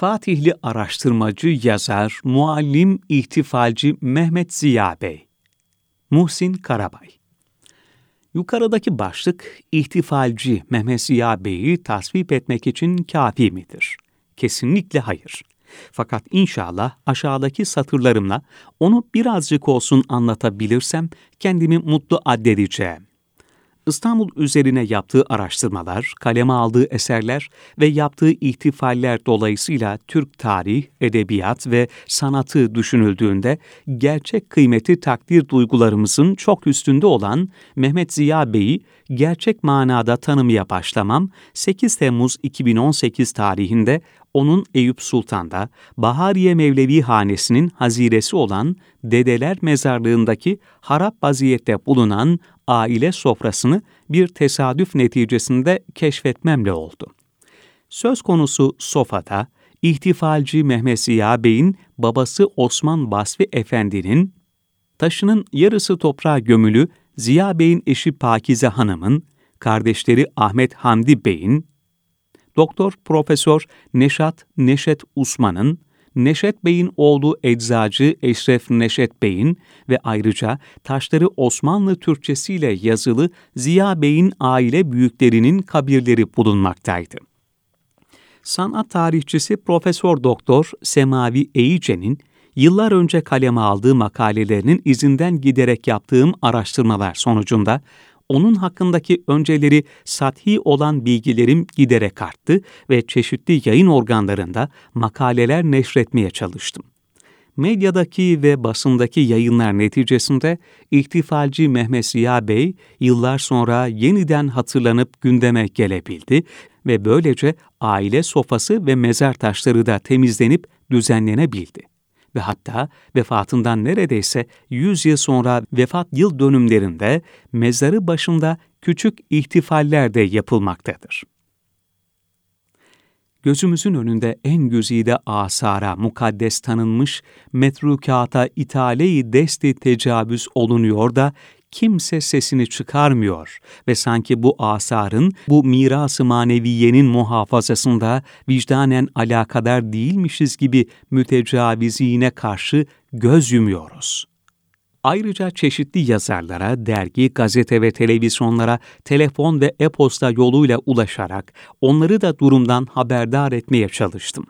Fatihli araştırmacı, yazar, muallim, ihtifalci Mehmet Ziya Bey. Muhsin Karabay. Yukarıdaki başlık ihtifalci Mehmet Ziya Bey'i tasvip etmek için kafi midir? Kesinlikle hayır. Fakat inşallah aşağıdaki satırlarımla onu birazcık olsun anlatabilirsem kendimi mutlu addedeceğim. İstanbul üzerine yaptığı araştırmalar, kaleme aldığı eserler ve yaptığı ihtifaller dolayısıyla Türk tarih, edebiyat ve sanatı düşünüldüğünde gerçek kıymeti takdir duygularımızın çok üstünde olan Mehmet Ziya Bey'i gerçek manada tanımaya başlamam 8 Temmuz 2018 tarihinde onun Eyüp Sultan'da Bahariye Mevlevi Hanesi'nin haziresi olan Dedeler Mezarlığındaki harap vaziyette bulunan aile sofrasını bir tesadüf neticesinde keşfetmemle oldu. Söz konusu sofada, ihtifalci Mehmet Ziya Bey'in babası Osman Basri Efendi'nin, taşının yarısı toprağa gömülü Ziya Bey'in eşi Pakize Hanım'ın, kardeşleri Ahmet Hamdi Bey'in, Doktor Profesör Neşat Neşet Usman'ın, Neşet Bey'in oğlu eczacı Eşref Neşet Bey'in ve ayrıca taşları Osmanlı Türkçesiyle yazılı Ziya Bey'in aile büyüklerinin kabirleri bulunmaktaydı. Sanat tarihçisi Profesör Doktor Semavi Eyice'nin yıllar önce kaleme aldığı makalelerinin izinden giderek yaptığım araştırmalar sonucunda onun hakkındaki önceleri sathi olan bilgilerim giderek arttı ve çeşitli yayın organlarında makaleler neşretmeye çalıştım. Medyadaki ve basındaki yayınlar neticesinde ihtifalci Mehmet Ziya Bey yıllar sonra yeniden hatırlanıp gündeme gelebildi ve böylece aile sofası ve mezar taşları da temizlenip düzenlenebildi ve hatta vefatından neredeyse 100 yıl sonra vefat yıl dönümlerinde mezarı başında küçük ihtifaller de yapılmaktadır. Gözümüzün önünde en güzide asara mukaddes tanınmış, metrukata itale-i desti tecavüz olunuyor da kimse sesini çıkarmıyor ve sanki bu asarın, bu miras-ı maneviyenin muhafazasında vicdanen alakadar değilmişiz gibi mütecavizine karşı göz yumuyoruz. Ayrıca çeşitli yazarlara, dergi, gazete ve televizyonlara telefon ve e-posta yoluyla ulaşarak onları da durumdan haberdar etmeye çalıştım.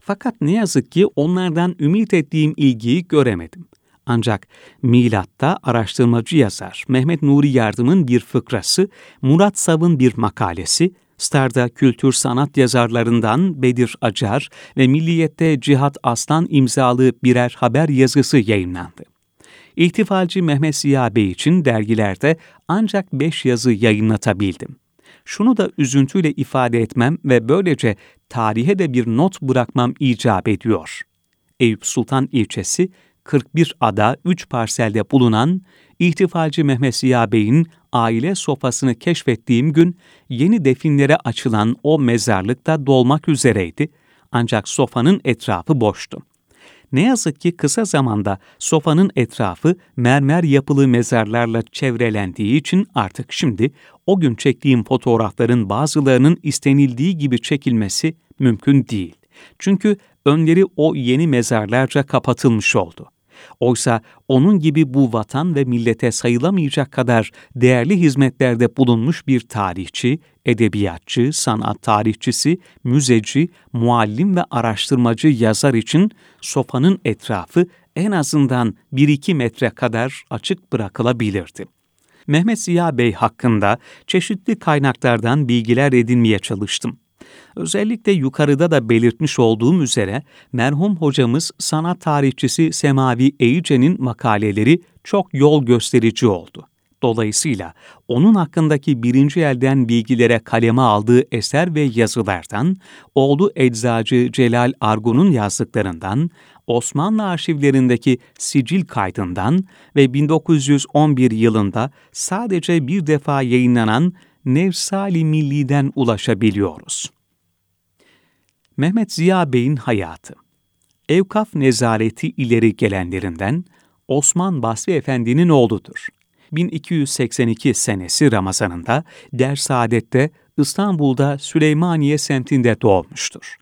Fakat ne yazık ki onlardan ümit ettiğim ilgiyi göremedim. Ancak Milat'ta araştırmacı yazar Mehmet Nuri Yardım'ın bir fıkrası, Murat Sav'ın bir makalesi, Star'da kültür sanat yazarlarından Bedir Acar ve Milliyet'te Cihat Aslan imzalı birer haber yazısı yayınlandı. İhtifalci Mehmet Ziya Bey için dergilerde ancak beş yazı yayınlatabildim. Şunu da üzüntüyle ifade etmem ve böylece tarihe de bir not bırakmam icap ediyor. Eyüp Sultan ilçesi 41 ada 3 parselde bulunan ihtifalci Mehmet Ziya Bey'in aile sofasını keşfettiğim gün yeni definlere açılan o mezarlıkta dolmak üzereydi ancak sofanın etrafı boştu. Ne yazık ki kısa zamanda sofanın etrafı mermer yapılı mezarlarla çevrelendiği için artık şimdi o gün çektiğim fotoğrafların bazılarının istenildiği gibi çekilmesi mümkün değil. Çünkü önleri o yeni mezarlarca kapatılmış oldu. Oysa onun gibi bu vatan ve millete sayılamayacak kadar değerli hizmetlerde bulunmuş bir tarihçi, edebiyatçı, sanat tarihçisi, müzeci, muallim ve araştırmacı yazar için sofanın etrafı en azından 1-2 metre kadar açık bırakılabilirdi. Mehmet Ziya Bey hakkında çeşitli kaynaklardan bilgiler edinmeye çalıştım. Özellikle yukarıda da belirtmiş olduğum üzere merhum hocamız sanat tarihçisi Semavi Eyice'nin makaleleri çok yol gösterici oldu. Dolayısıyla onun hakkındaki birinci elden bilgilere kaleme aldığı eser ve yazılardan, oğlu eczacı Celal Argun'un yazdıklarından, Osmanlı arşivlerindeki sicil kaydından ve 1911 yılında sadece bir defa yayınlanan Nevsali Milli'den ulaşabiliyoruz. Mehmet Ziya Bey'in hayatı Evkaf nezareti ileri gelenlerinden Osman Basri Efendi'nin oğludur. 1282 senesi Ramazanında Dersaadet'te İstanbul'da Süleymaniye semtinde doğmuştur.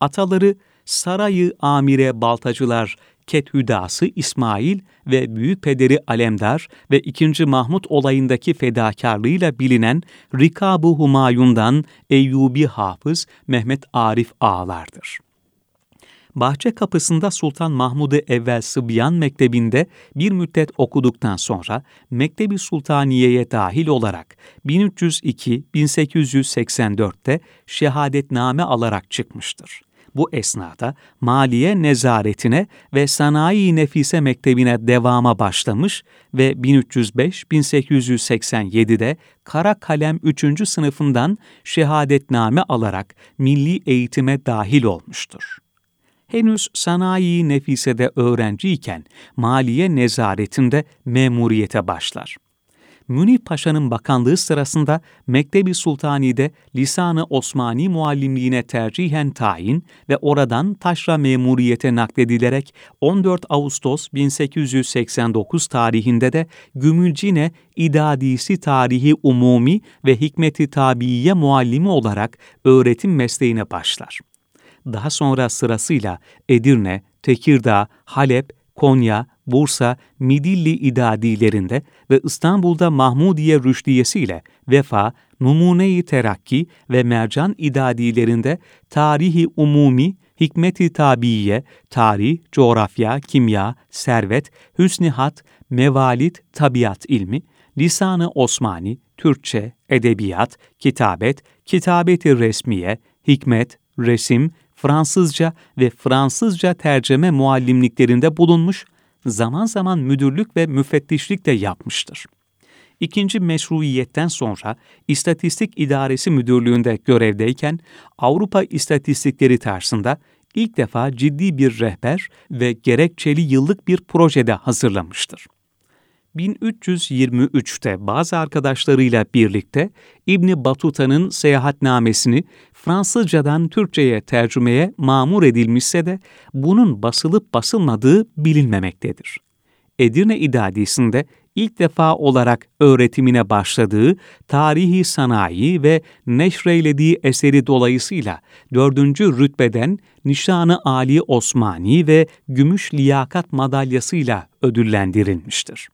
ataları Sarayı Amire Baltacılar Kethüdası İsmail ve büyük pederi Alemdar ve 2. Mahmut olayındaki fedakarlığıyla bilinen Rikab-ı Humayun'dan Eyyubi Hafız Mehmet Arif Ağlar'dır. Bahçe kapısında Sultan Mahmud-u Evvel Sıbyan Mektebi'nde bir müddet okuduktan sonra Mektebi Sultaniye'ye dahil olarak 1302-1884'te şehadetname alarak çıkmıştır. Bu esnada maliye nezaretine ve sanayi nefise mektebine devama başlamış ve 1305-1887'de Kara Kalem 3. sınıfından şehadetname alarak milli eğitime dahil olmuştur henüz sanayi nefisede öğrenciyken maliye nezaretinde memuriyete başlar. Münif Paşa'nın bakanlığı sırasında Mektebi Sultani'de Lisanı Osmani muallimliğine tercihen tayin ve oradan taşra memuriyete nakledilerek 14 Ağustos 1889 tarihinde de Gümülcine İdadisi Tarihi Umumi ve Hikmeti Tabiiye muallimi olarak öğretim mesleğine başlar. Daha sonra sırasıyla Edirne, Tekirdağ, Halep, Konya, Bursa, Midilli idadilerinde ve İstanbul'da Mahmudiye Rüşdiyesi ile Vefa, Numune-i Terakki ve Mercan idadilerinde Tarihi Umumi, Hikmeti Tabiiye, Tarih, Coğrafya, Kimya, Servet, Hüsnihat, Mevalit, Tabiat ilmi, Lisanı Osmani, Türkçe, Edebiyat, Kitabet, Kitabeti Resmiye, Hikmet, Resim, Fransızca ve Fransızca tercüme muallimliklerinde bulunmuş, zaman zaman müdürlük ve müfettişlik de yapmıştır. İkinci meşruiyetten sonra İstatistik İdaresi Müdürlüğü'nde görevdeyken Avrupa İstatistikleri tarzında ilk defa ciddi bir rehber ve gerekçeli yıllık bir projede hazırlamıştır. 1323'te bazı arkadaşlarıyla birlikte İbni Batuta'nın seyahatnamesini Fransızcadan Türkçe'ye tercümeye mamur edilmişse de bunun basılıp basılmadığı bilinmemektedir. Edirne İdadisi'nde ilk defa olarak öğretimine başladığı tarihi sanayi ve neşreylediği eseri dolayısıyla dördüncü rütbeden Nişanı Ali Osmani ve Gümüş Liyakat madalyasıyla ödüllendirilmiştir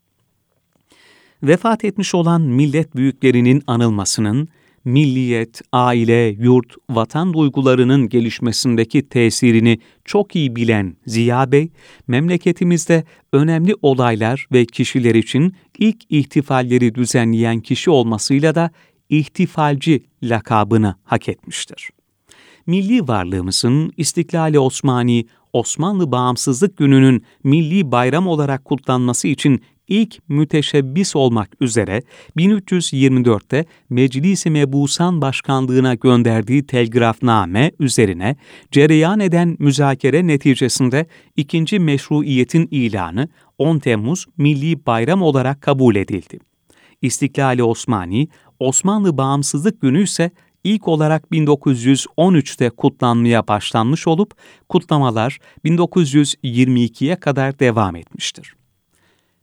vefat etmiş olan millet büyüklerinin anılmasının, milliyet, aile, yurt, vatan duygularının gelişmesindeki tesirini çok iyi bilen Ziya Bey, memleketimizde önemli olaylar ve kişiler için ilk ihtifalleri düzenleyen kişi olmasıyla da ihtifalci lakabını hak etmiştir. Milli varlığımızın İstiklali Osmani, Osmanlı Bağımsızlık Günü'nün milli bayram olarak kutlanması için ilk müteşebbis olmak üzere 1324'te Meclis-i Mebusan Başkanlığına gönderdiği telgrafname üzerine cereyan eden müzakere neticesinde ikinci meşruiyetin ilanı 10 Temmuz Milli Bayram olarak kabul edildi. İstiklali Osmani, Osmanlı Bağımsızlık Günü ise ilk olarak 1913'te kutlanmaya başlanmış olup kutlamalar 1922'ye kadar devam etmiştir.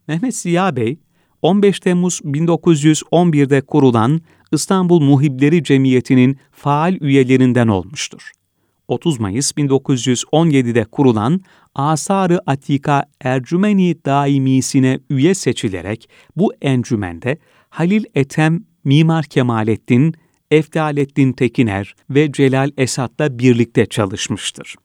Mehmet Ziya Bey, 15 Temmuz 1911'de kurulan İstanbul Muhibleri Cemiyeti'nin faal üyelerinden olmuştur. 30 Mayıs 1917'de kurulan Asar-ı Atika Ercümeni Daimisine üye seçilerek bu encümende Halil Etem, Mimar Kemalettin, Eftalettin Tekiner ve Celal Esat'la birlikte çalışmıştır.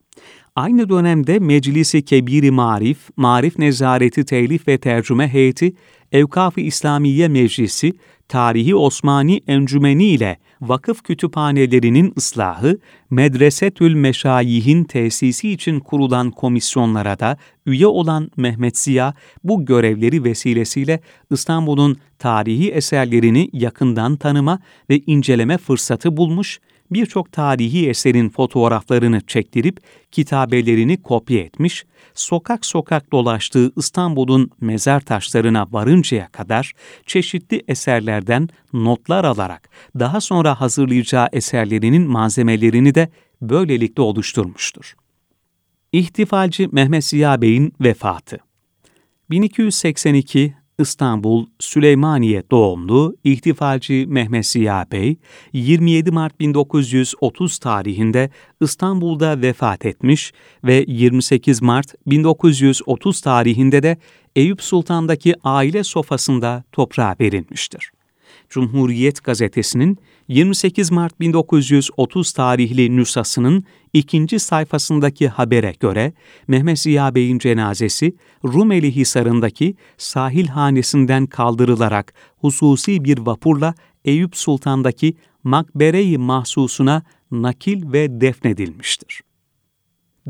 Aynı dönemde Meclisi Kebiri Marif, Marif Nezareti Telif ve Tercüme Heyeti, Evkaf-ı İslamiye Meclisi, Tarihi Osmani Encümeni ile vakıf kütüphanelerinin ıslahı, Medresetül Meşayih'in tesisi için kurulan komisyonlara da üye olan Mehmet Ziya, bu görevleri vesilesiyle İstanbul'un tarihi eserlerini yakından tanıma ve inceleme fırsatı bulmuş birçok tarihi eserin fotoğraflarını çektirip kitabelerini kopya etmiş, sokak sokak dolaştığı İstanbul'un mezar taşlarına varıncaya kadar çeşitli eserlerden notlar alarak daha sonra hazırlayacağı eserlerinin malzemelerini de böylelikle oluşturmuştur. İhtifalci Mehmet Ziya Bey'in vefatı 1282 İstanbul Süleymaniye doğumlu ihtifalci Mehmet Ziya Bey, 27 Mart 1930 tarihinde İstanbul'da vefat etmiş ve 28 Mart 1930 tarihinde de Eyüp Sultan'daki aile sofasında toprağa verilmiştir. Cumhuriyet Gazetesi'nin 28 Mart 1930 tarihli nüshasının ikinci sayfasındaki habere göre Mehmet Ziya Bey'in cenazesi Rumeli Hisarı'ndaki sahil hanesinden kaldırılarak hususi bir vapurla Eyüp Sultan'daki Makbere-i Mahsusuna nakil ve defnedilmiştir.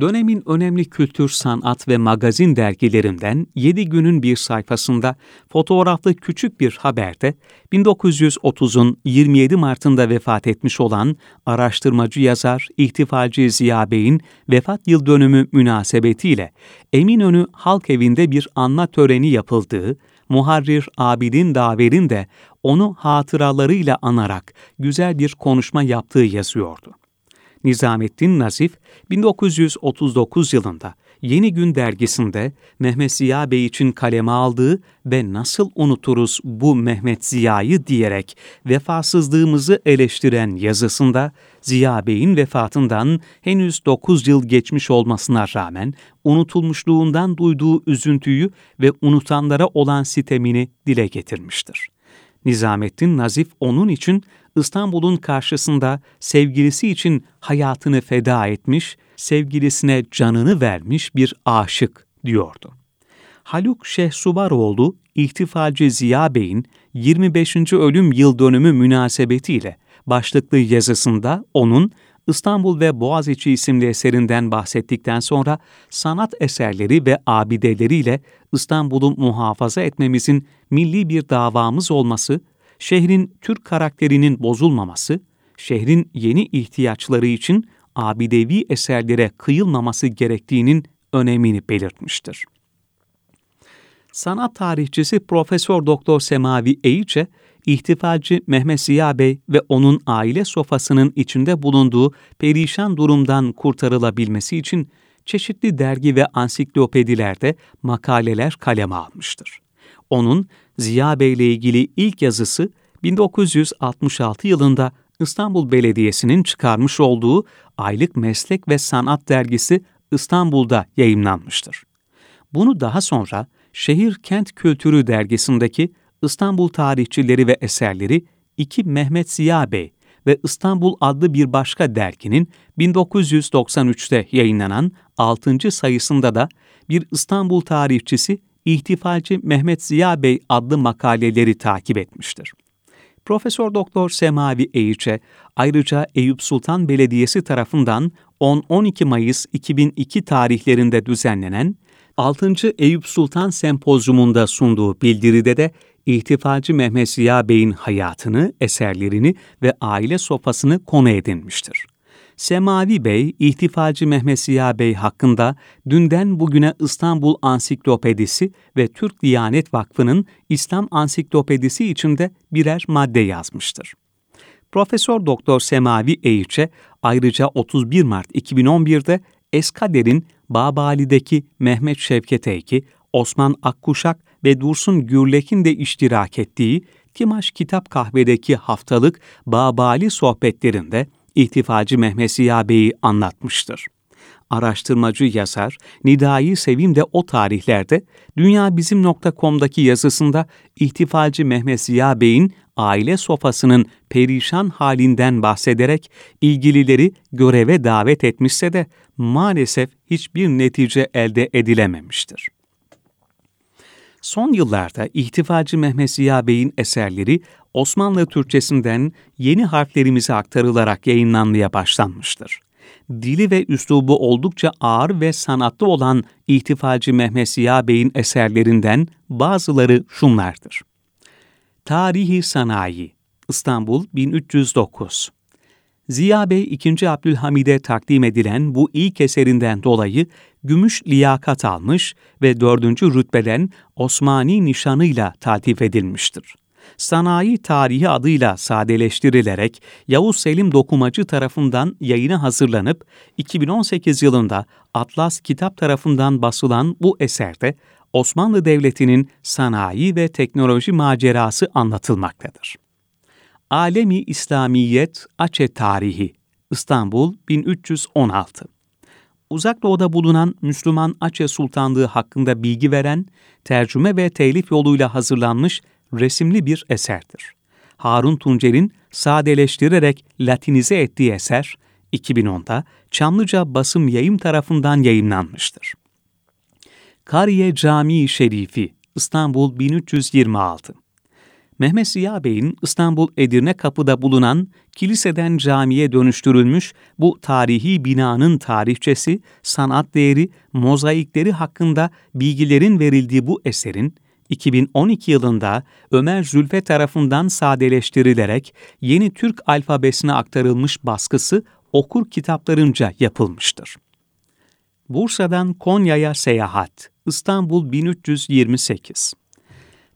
Dönemin önemli kültür, sanat ve magazin dergilerinden 7 günün bir sayfasında fotoğraflı küçük bir haberde 1930'un 27 Mart'ında vefat etmiş olan araştırmacı yazar İhtifalci Ziya Bey'in vefat yıl dönümü münasebetiyle Eminönü Halk Evi'nde bir anma töreni yapıldığı, Muharrir Abidin Daver'in de onu hatıralarıyla anarak güzel bir konuşma yaptığı yazıyordu. Nizamettin Nazif, 1939 yılında Yeni Gün dergisinde Mehmet Ziya Bey için kaleme aldığı ve nasıl unuturuz bu Mehmet Ziya'yı diyerek vefasızlığımızı eleştiren yazısında Ziya Bey'in vefatından henüz 9 yıl geçmiş olmasına rağmen unutulmuşluğundan duyduğu üzüntüyü ve unutanlara olan sitemini dile getirmiştir. Nizamettin Nazif onun için İstanbul'un karşısında sevgilisi için hayatını feda etmiş, sevgilisine canını vermiş bir aşık diyordu. Haluk Şehsubaroğlu, İhtifalci Ziya Bey'in 25. ölüm yıl dönümü münasebetiyle başlıklı yazısında onun İstanbul ve Boğaziçi isimli eserinden bahsettikten sonra sanat eserleri ve abideleriyle İstanbul'u muhafaza etmemizin milli bir davamız olması şehrin Türk karakterinin bozulmaması, şehrin yeni ihtiyaçları için abidevi eserlere kıyılmaması gerektiğinin önemini belirtmiştir. Sanat tarihçisi Profesör Doktor Semavi Eyiç'e ihtifalci Mehmet Ziya Bey ve onun aile sofasının içinde bulunduğu perişan durumdan kurtarılabilmesi için çeşitli dergi ve ansiklopedilerde makaleler kaleme almıştır. Onun Ziya Bey ile ilgili ilk yazısı 1966 yılında İstanbul Belediyesi'nin çıkarmış olduğu Aylık Meslek ve Sanat Dergisi İstanbul'da yayımlanmıştır. Bunu daha sonra Şehir Kent Kültürü dergisindeki İstanbul Tarihçileri ve Eserleri 2 Mehmet Ziya Bey ve İstanbul adlı bir başka derginin 1993'te yayınlanan 6. sayısında da bir İstanbul tarihçisi İhtifalci Mehmet Ziya Bey adlı makaleleri takip etmiştir. Profesör Doktor Semavi Eyiç'e ayrıca Eyüp Sultan Belediyesi tarafından 10-12 Mayıs 2002 tarihlerinde düzenlenen 6. Eyüp Sultan Sempozyumunda sunduğu bildiride de İhtifalci Mehmet Ziya Bey'in hayatını, eserlerini ve aile sofasını konu edinmiştir. Semavi Bey, İhtifalci Mehmet Ziya Bey hakkında dünden bugüne İstanbul Ansiklopedisi ve Türk Diyanet Vakfı'nın İslam Ansiklopedisi içinde birer madde yazmıştır. Profesör Doktor Semavi Eyiç'e ayrıca 31 Mart 2011'de Eskader'in Babali'deki Mehmet Şevket Eyki, Osman Akkuşak ve Dursun Gürlek'in de iştirak ettiği Timaş Kitap Kahve'deki haftalık Babali sohbetlerinde İhtifacı Mehmet Ziya Bey'i anlatmıştır. Araştırmacı yazar Nidai Sevim de o tarihlerde Dünya Bizim.com'daki yazısında İhtifacı Mehmet Ziya Bey'in aile sofasının perişan halinden bahsederek ilgilileri göreve davet etmişse de maalesef hiçbir netice elde edilememiştir. Son yıllarda İhtifacı Mehmet Ziya Bey'in eserleri Osmanlı Türkçesinden yeni harflerimize aktarılarak yayınlanmaya başlanmıştır. Dili ve üslubu oldukça ağır ve sanatlı olan İhtifacı Mehmet Ziya Bey'in eserlerinden bazıları şunlardır. Tarihi Sanayi İstanbul 1309 Ziya Bey 2. Abdülhamid'e takdim edilen bu ilk eserinden dolayı gümüş liyakat almış ve dördüncü rütbeden Osmani nişanıyla taltif edilmiştir. Sanayi Tarihi adıyla sadeleştirilerek Yavuz Selim Dokumacı tarafından yayına hazırlanıp 2018 yılında Atlas Kitap tarafından basılan bu eserde Osmanlı Devleti'nin sanayi ve teknoloji macerası anlatılmaktadır. Alemi İslamiyet Açe Tarihi İstanbul 1316 Uzak Doğu'da bulunan Müslüman Açe Sultanlığı hakkında bilgi veren, tercüme ve telif yoluyla hazırlanmış resimli bir eserdir. Harun Tuncer'in sadeleştirerek latinize ettiği eser, 2010'da Çamlıca Basım Yayım tarafından yayınlanmıştır. Kariye Camii Şerifi, İstanbul 1326 Mehmet Ziya Bey'in İstanbul Edirne Kapı'da bulunan kiliseden camiye dönüştürülmüş bu tarihi binanın tarihçesi, sanat değeri, mozaikleri hakkında bilgilerin verildiği bu eserin 2012 yılında Ömer Zülfe tarafından sadeleştirilerek yeni Türk alfabesine aktarılmış baskısı okur kitaplarınca yapılmıştır. Bursa'dan Konya'ya seyahat İstanbul 1328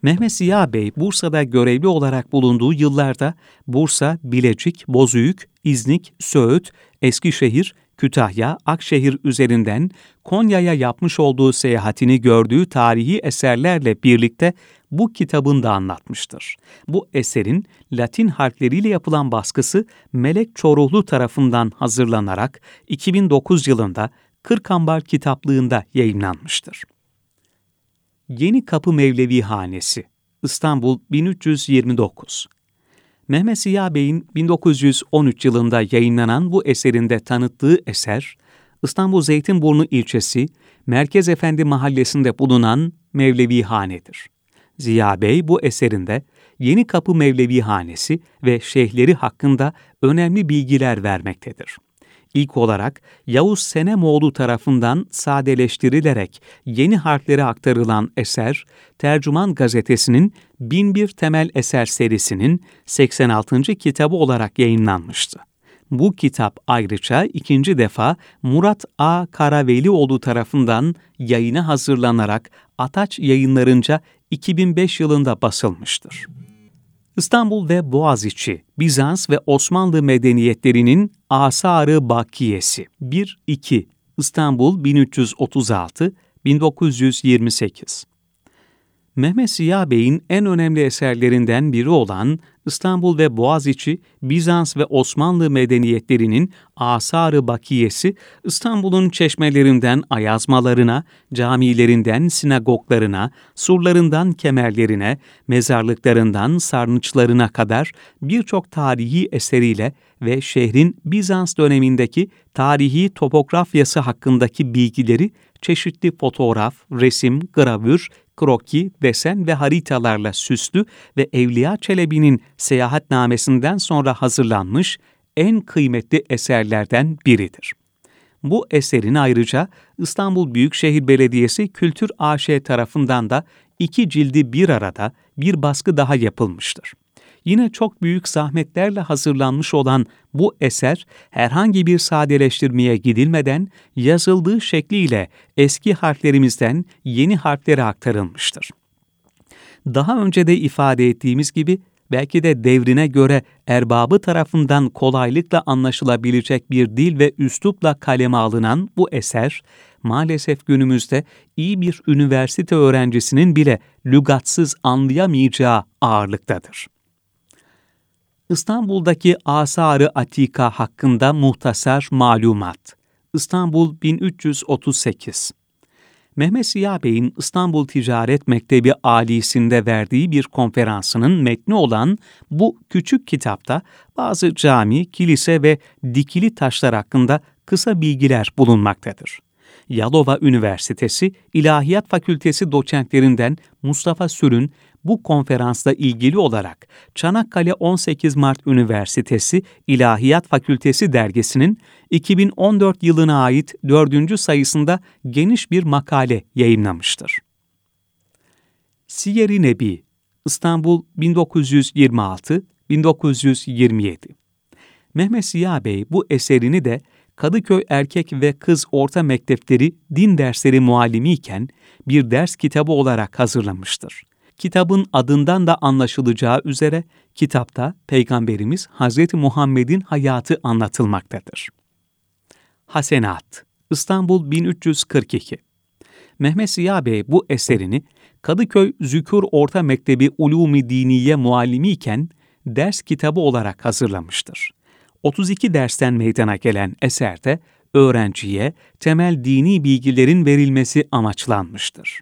Mehmet Ziya Bey Bursa'da görevli olarak bulunduğu yıllarda Bursa, Bilecik, Bozüyük, İznik, Söğüt, Eskişehir, Kütahya, Akşehir üzerinden Konya'ya yapmış olduğu seyahatini gördüğü tarihi eserlerle birlikte bu kitabında anlatmıştır. Bu eserin Latin harfleriyle yapılan baskısı Melek Çoruhlu tarafından hazırlanarak 2009 yılında Kırkambar kitaplığında yayınlanmıştır. Yeni Kapı Mevlevi Hanesi İstanbul 1329 Mehmet Ziya Bey'in 1913 yılında yayınlanan bu eserinde tanıttığı eser, İstanbul Zeytinburnu ilçesi Merkez Efendi mahallesinde bulunan Mevlevi Hanedir. Ziya Bey bu eserinde Yeni Kapı Mevlevi Hanesi ve şeyhleri hakkında önemli bilgiler vermektedir. İlk olarak Yavuz Senemoğlu tarafından sadeleştirilerek yeni harflere aktarılan eser, Tercüman Gazetesi'nin 1001 Temel Eser serisinin 86. kitabı olarak yayınlanmıştı. Bu kitap ayrıca ikinci defa Murat A. Karavelioğlu tarafından yayına hazırlanarak Ataç yayınlarınca 2005 yılında basılmıştır. İstanbul ve Boğaziçi, Bizans ve Osmanlı medeniyetlerinin Asarı Bakiyesi 1-2 İstanbul 1336 1928 Mehmet Ziya Bey'in en önemli eserlerinden biri olan İstanbul ve Boğaziçi, Bizans ve Osmanlı medeniyetlerinin asarı bakiyesi, İstanbul'un çeşmelerinden ayazmalarına, camilerinden sinagoglarına, surlarından kemerlerine, mezarlıklarından sarnıçlarına kadar birçok tarihi eseriyle ve şehrin Bizans dönemindeki tarihi topografyası hakkındaki bilgileri çeşitli fotoğraf, resim, gravür, kroki, desen ve haritalarla süslü ve Evliya Çelebi'nin seyahatnamesinden sonra hazırlanmış en kıymetli eserlerden biridir. Bu eserin ayrıca İstanbul Büyükşehir Belediyesi Kültür AŞ tarafından da iki cildi bir arada bir baskı daha yapılmıştır. Yine çok büyük zahmetlerle hazırlanmış olan bu eser herhangi bir sadeleştirmeye gidilmeden yazıldığı şekliyle eski harflerimizden yeni harflere aktarılmıştır. Daha önce de ifade ettiğimiz gibi belki de devrine göre erbabı tarafından kolaylıkla anlaşılabilecek bir dil ve üslupla kaleme alınan bu eser, maalesef günümüzde iyi bir üniversite öğrencisinin bile lügatsız anlayamayacağı ağırlıktadır. İstanbul'daki Asarı Atika hakkında muhtasar malumat. İstanbul 1338 Mehmet Ziya Bey'in İstanbul Ticaret Mektebi Alisi'nde verdiği bir konferansının metni olan bu küçük kitapta bazı cami, kilise ve dikili taşlar hakkında kısa bilgiler bulunmaktadır. Yalova Üniversitesi İlahiyat Fakültesi doçentlerinden Mustafa Sürün bu konferansla ilgili olarak Çanakkale 18 Mart Üniversitesi İlahiyat Fakültesi dergisinin 2014 yılına ait dördüncü sayısında geniş bir makale yayınlamıştır. Siyer-i Nebi, İstanbul 1926-1927 Mehmet Ziya Bey bu eserini de Kadıköy Erkek ve Kız Orta Mektepleri din dersleri muallimi iken bir ders kitabı olarak hazırlamıştır. Kitabın adından da anlaşılacağı üzere kitapta Peygamberimiz Hz. Muhammed'in hayatı anlatılmaktadır. Hasenat İstanbul 1342 Mehmet Ziya Bey bu eserini Kadıköy Zükür Orta Mektebi Ulûm-i Diniye muallimi iken ders kitabı olarak hazırlamıştır. 32 dersten meydana gelen eserde öğrenciye temel dini bilgilerin verilmesi amaçlanmıştır.